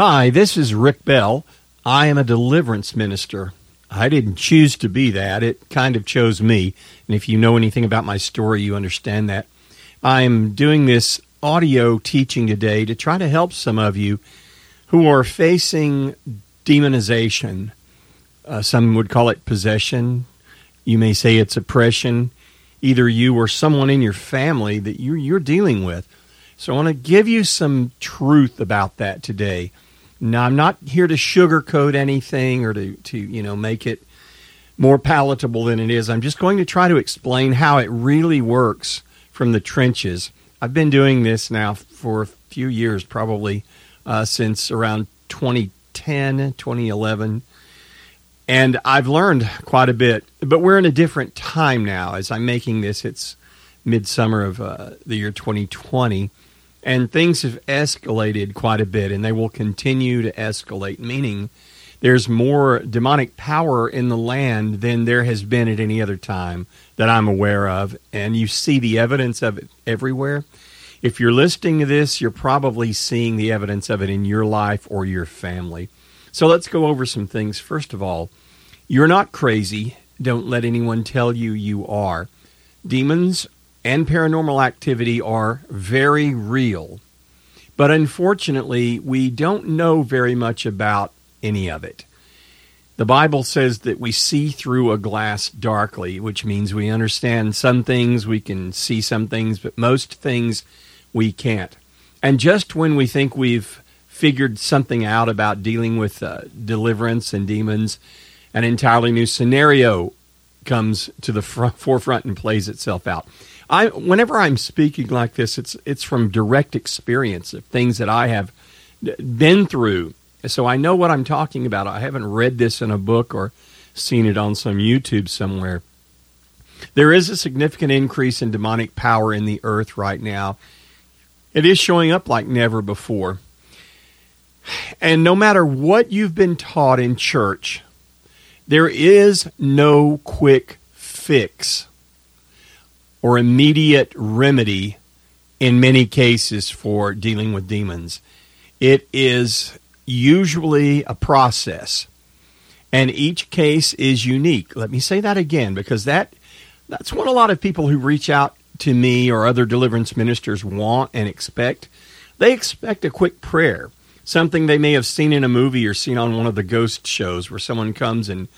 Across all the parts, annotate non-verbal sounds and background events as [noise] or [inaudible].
Hi, this is Rick Bell. I am a deliverance minister. I didn't choose to be that. It kind of chose me. And if you know anything about my story, you understand that. I'm doing this audio teaching today to try to help some of you who are facing demonization. Uh, some would call it possession. You may say it's oppression. Either you or someone in your family that you're, you're dealing with. So I want to give you some truth about that today. Now, I'm not here to sugarcoat anything or to, to you know make it more palatable than it is. I'm just going to try to explain how it really works from the trenches. I've been doing this now for a few years, probably uh, since around 2010, 2011. And I've learned quite a bit, but we're in a different time now. As I'm making this, it's midsummer of uh, the year 2020 and things have escalated quite a bit and they will continue to escalate meaning there's more demonic power in the land than there has been at any other time that I'm aware of. And you see the evidence of it everywhere. If you're listening to this you're probably seeing the evidence of it in your life or your family. So let's go over some things. First of all you're not crazy. Don't let anyone tell you you are. Demons and paranormal activity are very real. But unfortunately, we don't know very much about any of it. The Bible says that we see through a glass darkly, which means we understand some things, we can see some things, but most things we can't. And just when we think we've figured something out about dealing with uh, deliverance and demons, an entirely new scenario comes to the front, forefront and plays itself out. I whenever I'm speaking like this, it's it's from direct experience of things that I have been through. So I know what I'm talking about. I haven't read this in a book or seen it on some YouTube somewhere. There is a significant increase in demonic power in the earth right now. It is showing up like never before. And no matter what you've been taught in church, there is no quick fix or immediate remedy in many cases for dealing with demons. It is usually a process, and each case is unique. Let me say that again because that that's what a lot of people who reach out to me or other deliverance ministers want and expect. They expect a quick prayer, something they may have seen in a movie or seen on one of the ghost shows where someone comes and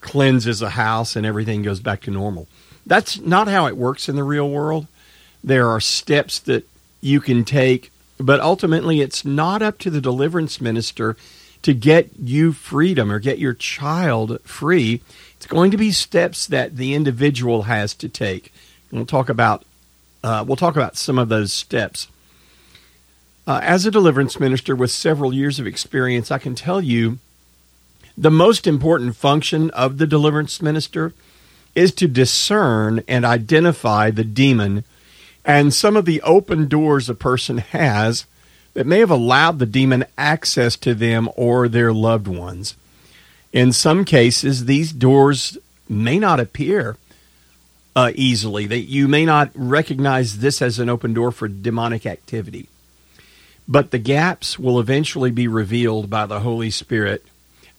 cleanses a house and everything goes back to normal. That's not how it works in the real world. There are steps that you can take, but ultimately it's not up to the deliverance minister to get you freedom or get your child free. It's going to be steps that the individual has to take. we'll talk about uh, we'll talk about some of those steps. Uh, as a deliverance minister with several years of experience, I can tell you the most important function of the deliverance minister is to discern and identify the demon and some of the open doors a person has that may have allowed the demon access to them or their loved ones. In some cases, these doors may not appear uh, easily. That you may not recognize this as an open door for demonic activity, but the gaps will eventually be revealed by the Holy Spirit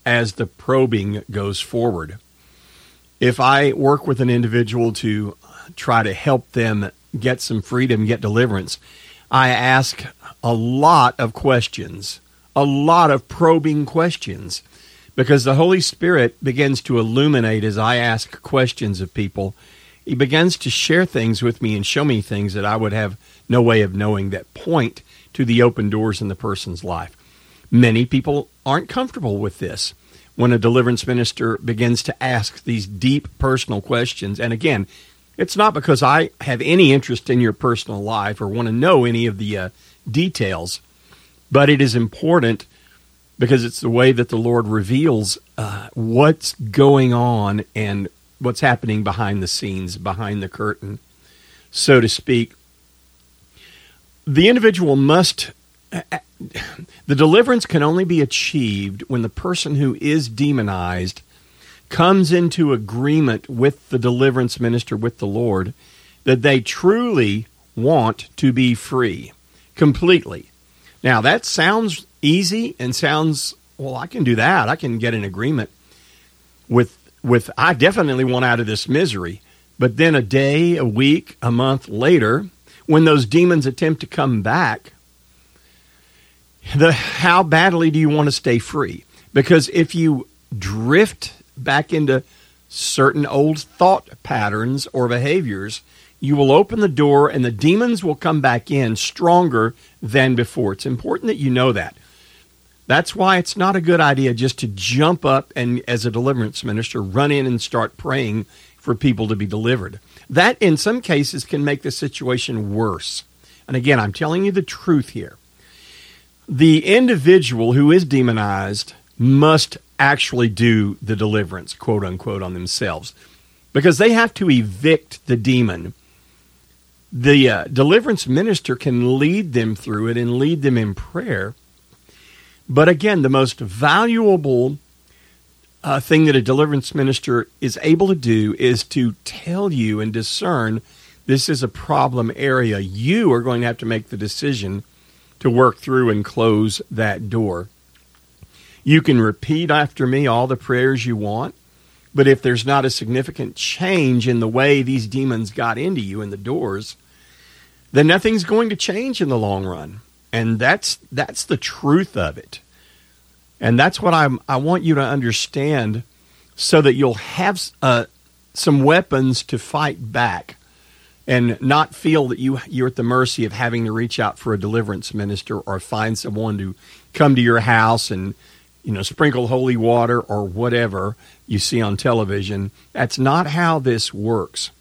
as the probing goes forward if I work with an individual to try to help them get some freedom, get deliverance, I ask a lot of questions, a lot of probing questions, because the Holy Spirit begins to illuminate as I ask questions of people. He begins to share things with me and show me things that I would have no way of knowing that point to the open doors in the person's life. Many people aren't comfortable with this when a deliverance minister begins to ask these deep personal questions. And again, it's not because I have any interest in your personal life or want to know any of the uh, details, but it is important because it's the way that the Lord reveals uh, what's going on and what's happening behind the scenes, behind the curtain, so to speak. The individual must the deliverance can only be achieved when the person who is demonized comes into agreement with the deliverance minister, with the Lord, that they truly want to be free completely. Now, that sounds easy and sounds well. I can do that. I can get an agreement with with. I definitely want out of this misery. But then a day, a week, a month later, when those demons attempt to come back, the how badly do you want to stay free? Because if you drift back into certain old thought patterns or behaviors, you will open the door and the demons will come back in stronger than before. It's important that you know that. That's why it's not a good idea just to jump up and, as a deliverance minister, run in and start praying for people to be delivered. That, in some cases, can make the situation worse. And again, I'm telling you the truth here. The individual who is demonized must actually do the deliverance, quote unquote, on themselves because they have to evict the demon the uh, deliverance minister can lead them through it and lead them in prayer. But again, the most valuable uh, thing that a deliverance minister is able to do is to tell you and discern this is a problem area. You are going to have to make the decision to work through and close that door. You can repeat after me all the prayers you want, but if there's not a significant change in the way these demons got into you and the doors, then nothing's going to change in the long run. And that's that's the truth of it. And that's what I'm I want you to understand so that you'll have uh, some weapons to fight back and not feel that you you're at the mercy of having to reach out for a deliverance minister or find someone to come to your house and you know sprinkle holy water or whatever you see on television. That's not how this works.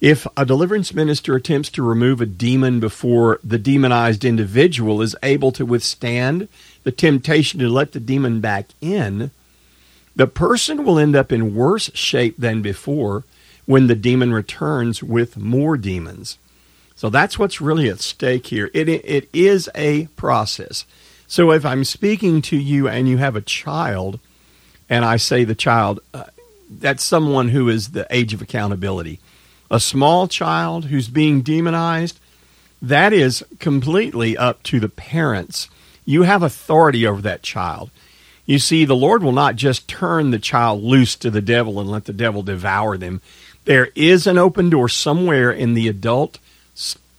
If a deliverance minister attempts to remove a demon before the demonized individual is able to withstand the temptation to let the demon back in, the person will end up in worse shape than before when the demon returns with more demons. So that's what's really at stake here. It, it is a process. So if I'm speaking to you and you have a child, and I say the child, uh, that's someone who is the age of accountability a small child who's being demonized, that is completely up to the parents. You have authority over that child. You see, the Lord will not just turn the child loose to the devil and let the devil devour them. There is an open door somewhere in the adult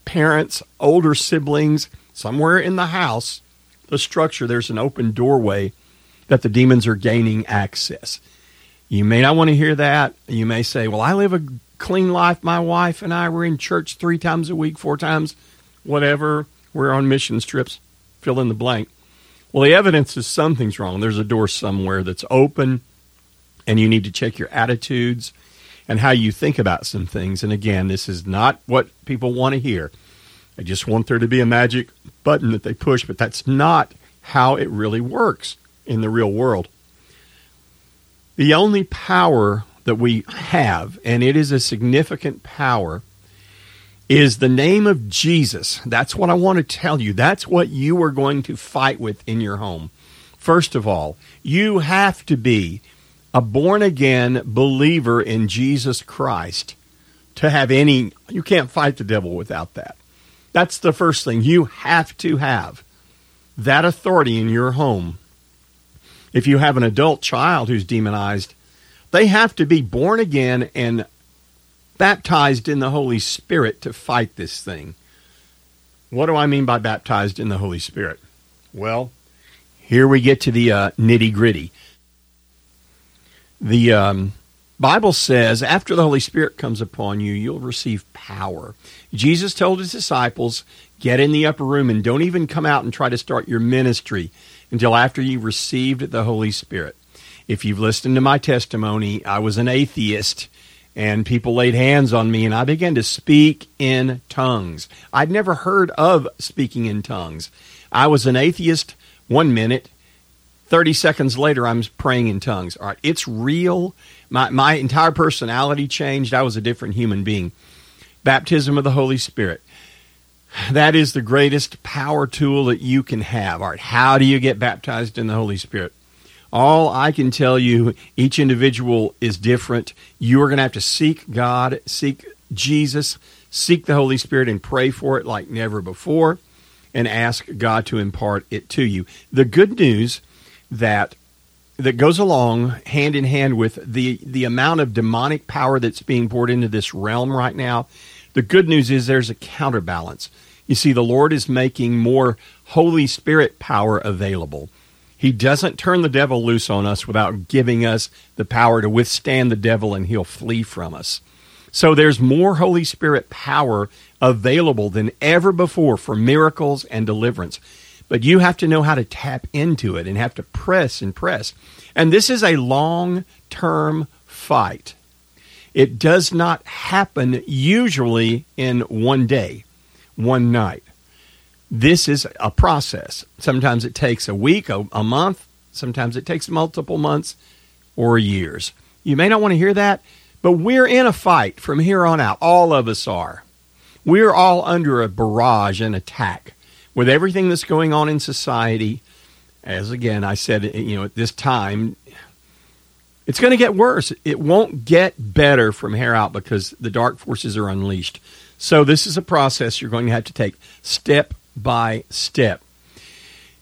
parents, older siblings, somewhere in the house, the structure, there's an open doorway that the demons are gaining access. You may not want to hear that. You may say, Well, I live a clean life. My wife and I were in church three times a week, four times, whatever. We're on mission trips. Fill in the blank. Well, the evidence is something's wrong. There's a door somewhere that's open, and you need to check your attitudes and how you think about some things. And again, this is not what people want to hear. I just want there to be a magic button that they push, but that's not how it really works in the real world. The only power that we have, and it is a significant power, is the name of Jesus. That's what I want to tell you. That's what you are going to fight with in your home. First of all, you have to be a born again believer in Jesus Christ to have any, you can't fight the devil without that. That's the first thing. You have to have that authority in your home. If you have an adult child who's demonized, they have to be born again and baptized in the Holy Spirit to fight this thing. What do I mean by baptized in the Holy Spirit? Well, here we get to the uh, nitty gritty. The um, Bible says after the Holy Spirit comes upon you, you'll receive power. Jesus told his disciples, get in the upper room and don't even come out and try to start your ministry until after you've received the Holy Spirit. If you've listened to my testimony, I was an atheist and people laid hands on me and I began to speak in tongues. I'd never heard of speaking in tongues. I was an atheist one minute, 30 seconds later, I'm praying in tongues. All right, it's real. My, my entire personality changed. I was a different human being. Baptism of the Holy Spirit. That is the greatest power tool that you can have. All right, how do you get baptized in the Holy Spirit? All I can tell you, each individual is different. You are going to have to seek God, seek Jesus, seek the Holy Spirit, and pray for it like never before. and ask God to impart it to you. The good news that that goes along hand in hand with the the amount of demonic power that's being poured into this realm right now. The good news is there's a counterbalance. You see, the Lord is making more Holy Spirit power available. He doesn't turn the devil loose on us without giving us the power to withstand the devil and he'll flee from us. So there's more Holy Spirit power available than ever before for miracles and deliverance. But you have to know how to tap into it and have to press and press. And this is a long term fight. It does not happen usually in one day, one night. This is a process. Sometimes it takes a week, a, a month, sometimes it takes multiple months or years. You may not want to hear that, but we're in a fight from here on out. All of us are. We're all under a barrage and attack with everything that's going on in society. As again, I said, you know, at this time, it's going to get worse. It won't get better from here out because the dark forces are unleashed. So, this is a process you're going to have to take step by step.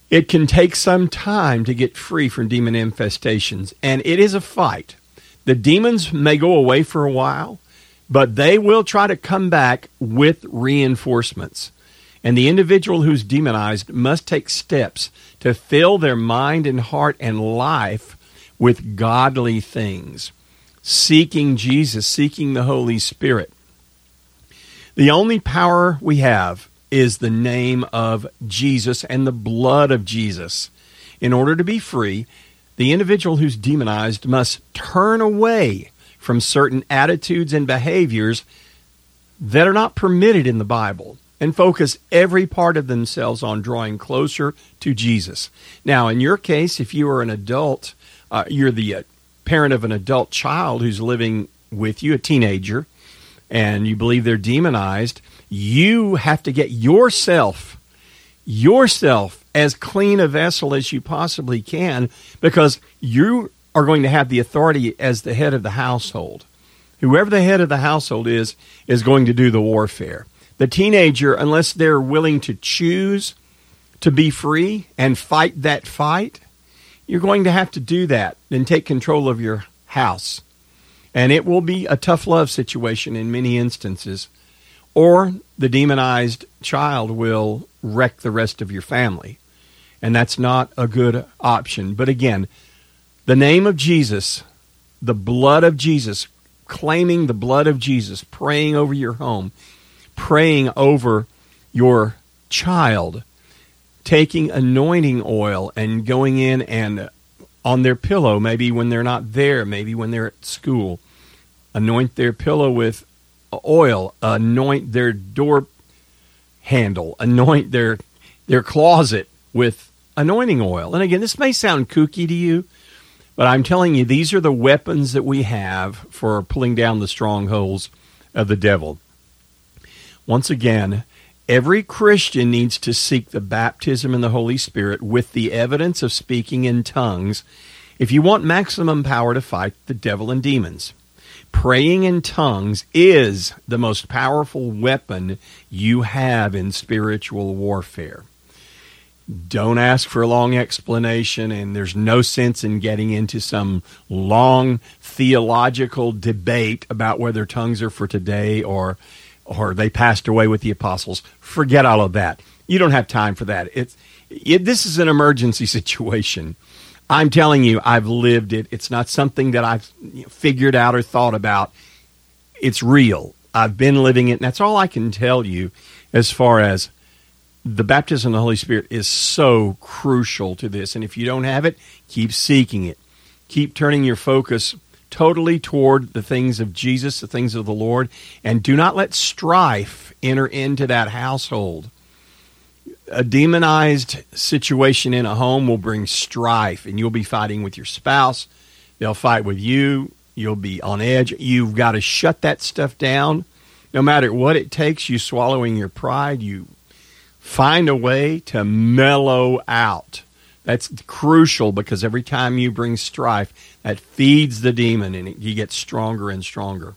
It can take some time to get free from demon infestations, and it is a fight. The demons may go away for a while, but they will try to come back with reinforcements. And the individual who's demonized must take steps to fill their mind and heart and life with godly things, seeking Jesus, seeking the Holy Spirit. The only power we have is the name of Jesus and the blood of Jesus. In order to be free, the individual who's demonized must turn away from certain attitudes and behaviors that are not permitted in the Bible and focus every part of themselves on drawing closer to Jesus. Now, in your case, if you are an adult, uh, you're the uh, parent of an adult child who's living with you, a teenager, and you believe they're demonized, you have to get yourself, yourself as clean a vessel as you possibly can because you are going to have the authority as the head of the household. Whoever the head of the household is, is going to do the warfare. The teenager, unless they're willing to choose to be free and fight that fight, you're going to have to do that and take control of your house. And it will be a tough love situation in many instances or the demonized child will wreck the rest of your family. And that's not a good option. But again, the name of Jesus, the blood of Jesus, claiming the blood of Jesus, praying over your home, praying over your child, taking anointing oil and going in and on their pillow, maybe when they're not there, maybe when they're at school, anoint their pillow with oil, anoint their door handle, anoint their their closet with anointing oil. And again, this may sound kooky to you, but I'm telling you, these are the weapons that we have for pulling down the strongholds of the devil. Once again, every Christian needs to seek the baptism in the Holy Spirit with the evidence of speaking in tongues if you want maximum power to fight the devil and demons praying in tongues is the most powerful weapon you have in spiritual warfare. Don't ask for a long explanation, and there's no sense in getting into some long theological debate about whether tongues are for today or or they passed away with the apostles. Forget all of that. You don't have time for that. It's it, this is an emergency [laughs] situation. I'm telling you, I've lived it. It's not something that I've figured out or thought about. It's real. I've been living it, and that's all I can tell you as far as the baptism of the Holy Spirit is so crucial to this. And if you don't have it, keep seeking it. Keep turning your focus totally toward the things of Jesus, the things of the Lord, and do not let strife enter into that household a demonized situation in a home will bring strife, and you'll be fighting with your spouse. They'll fight with you. You'll be on edge. You've got to shut that stuff down. No matter what it takes, you swallowing your pride, you find a way to mellow out. That's crucial because every time you bring strife, that feeds the demon and you get stronger and stronger.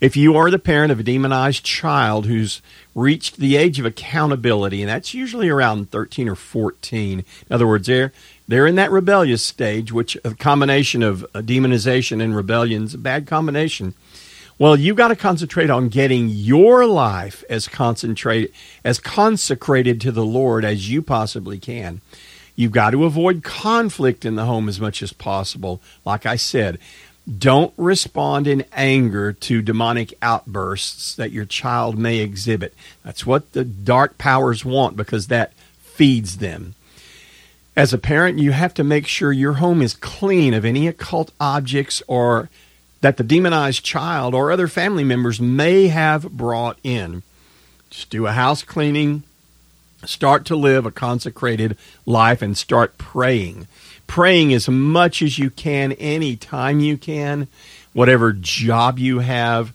If you are the parent of a demonized child who's reached the age of accountability, and that's usually around 13 or 14, in other words, they're, they're in that rebellious stage, which a combination of uh, demonization and rebellion is a bad combination. Well, you got to concentrate on getting your life as concentrated as consecrated to the Lord as you possibly can. You've got to avoid conflict in the home as much as possible. Like I said, don't respond in anger to demonic outbursts that your child may exhibit. That's what the dark powers want because that feeds them. As a parent, you have to make sure your home is clean of any occult objects or that the demonized child or other family members may have brought in. Just do a house cleaning, start to live a consecrated life, and start praying praying as much as you can, any time you can, whatever job you have.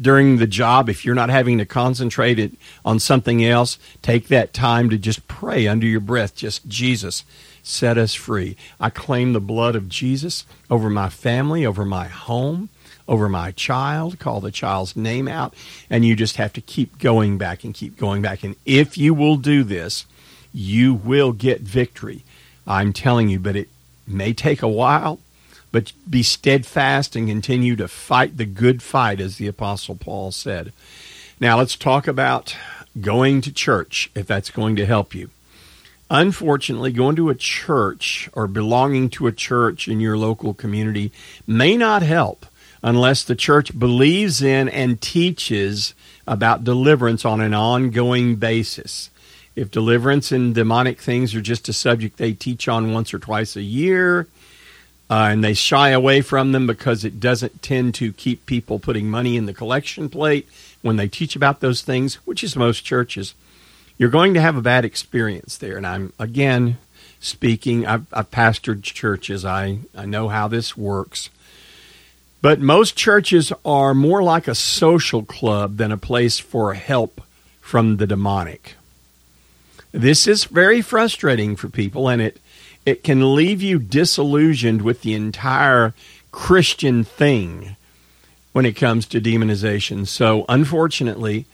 During the job, if you're not having to concentrate it on something else, take that time to just pray under your breath. Just Jesus, set us free. I claim the blood of Jesus over my family, over my home over my child, call the child's name out, and you just have to keep going back and keep going back. And if you will do this, you will get victory. I'm telling you, but it may take a while, but be steadfast and continue to fight the good fight, as the Apostle Paul said. Now, let's talk about going to church, if that's going to help you. Unfortunately, going to a church or belonging to a church in your local community may not help unless the church believes in and teaches about deliverance on an ongoing basis. If deliverance and demonic things are just a subject they teach on once or twice a year, uh, and they shy away from them because it doesn't tend to keep people putting money in the collection plate when they teach about those things, which is most churches, you're going to have a bad experience there. And I'm, again, speaking, I've, I've pastored churches, I, I know how this works. But most churches are more like a social club than a place for help from the demonic. This is very frustrating for people, and it it can leave you disillusioned with the entire Christian thing when it comes to demonization. So, unfortunately,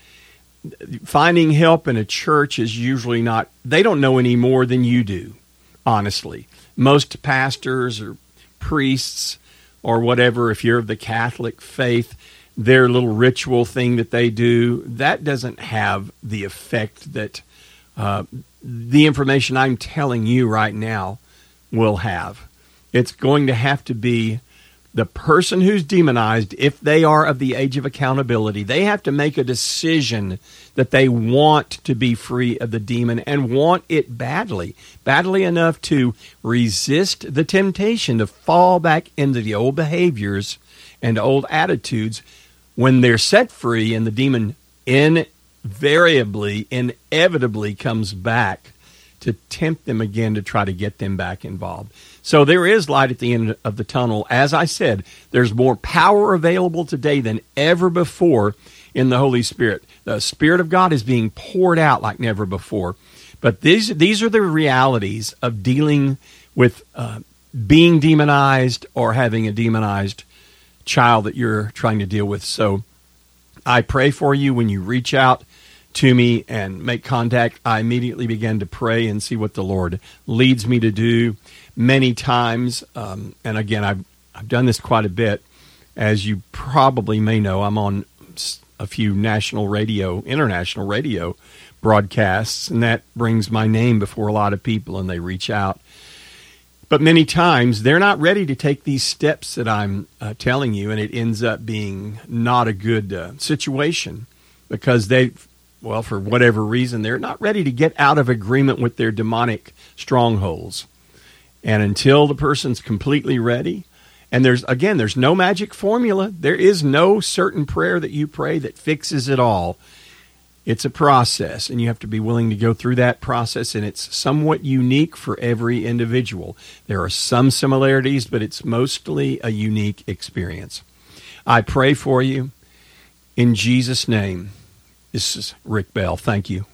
finding help in a church is usually not, they don't know any more than you do, honestly. Most pastors or priests or whatever, if you're of the Catholic faith, their little ritual thing that they do, that doesn't have the effect that uh, the information I'm telling you right now will have. It's going to have to be the person who's demonized, if they are of the age of accountability, they have to make a decision that they want to be free of the demon and want it badly, badly enough to resist the temptation to fall back into the old behaviors and old attitudes when they're set free and the demon invariably, inevitably comes back to tempt them again to try to get them back involved. So there is light at the end of the tunnel. As I said, there's more power available today than ever before in the Holy Spirit. The Spirit of God is being poured out like never before. But these these are the realities of dealing with uh, being demonized or having a demonized child that you're trying to deal with. So I pray for you when you reach out to me and make contact, I immediately begin to pray and see what the Lord leads me to do. Many times, um, and again, I've, I've done this quite a bit. As you probably may know, I'm on a few national radio, international radio broadcasts, and that brings my name before a lot of people and they reach out. But many times they're not ready to take these steps that I'm uh, telling you, and it ends up being not a good uh, situation because they well, for whatever reason, they're not ready to get out of agreement with their demonic strongholds. And until the person's completely ready, and there's, again, there's no magic formula. There is no certain prayer that you pray that fixes it all. It's a process, and you have to be willing to go through that process, and it's somewhat unique for every individual. There are some similarities, but it's mostly a unique experience. I pray for you in Jesus' name. This is Rick Bell. Thank you.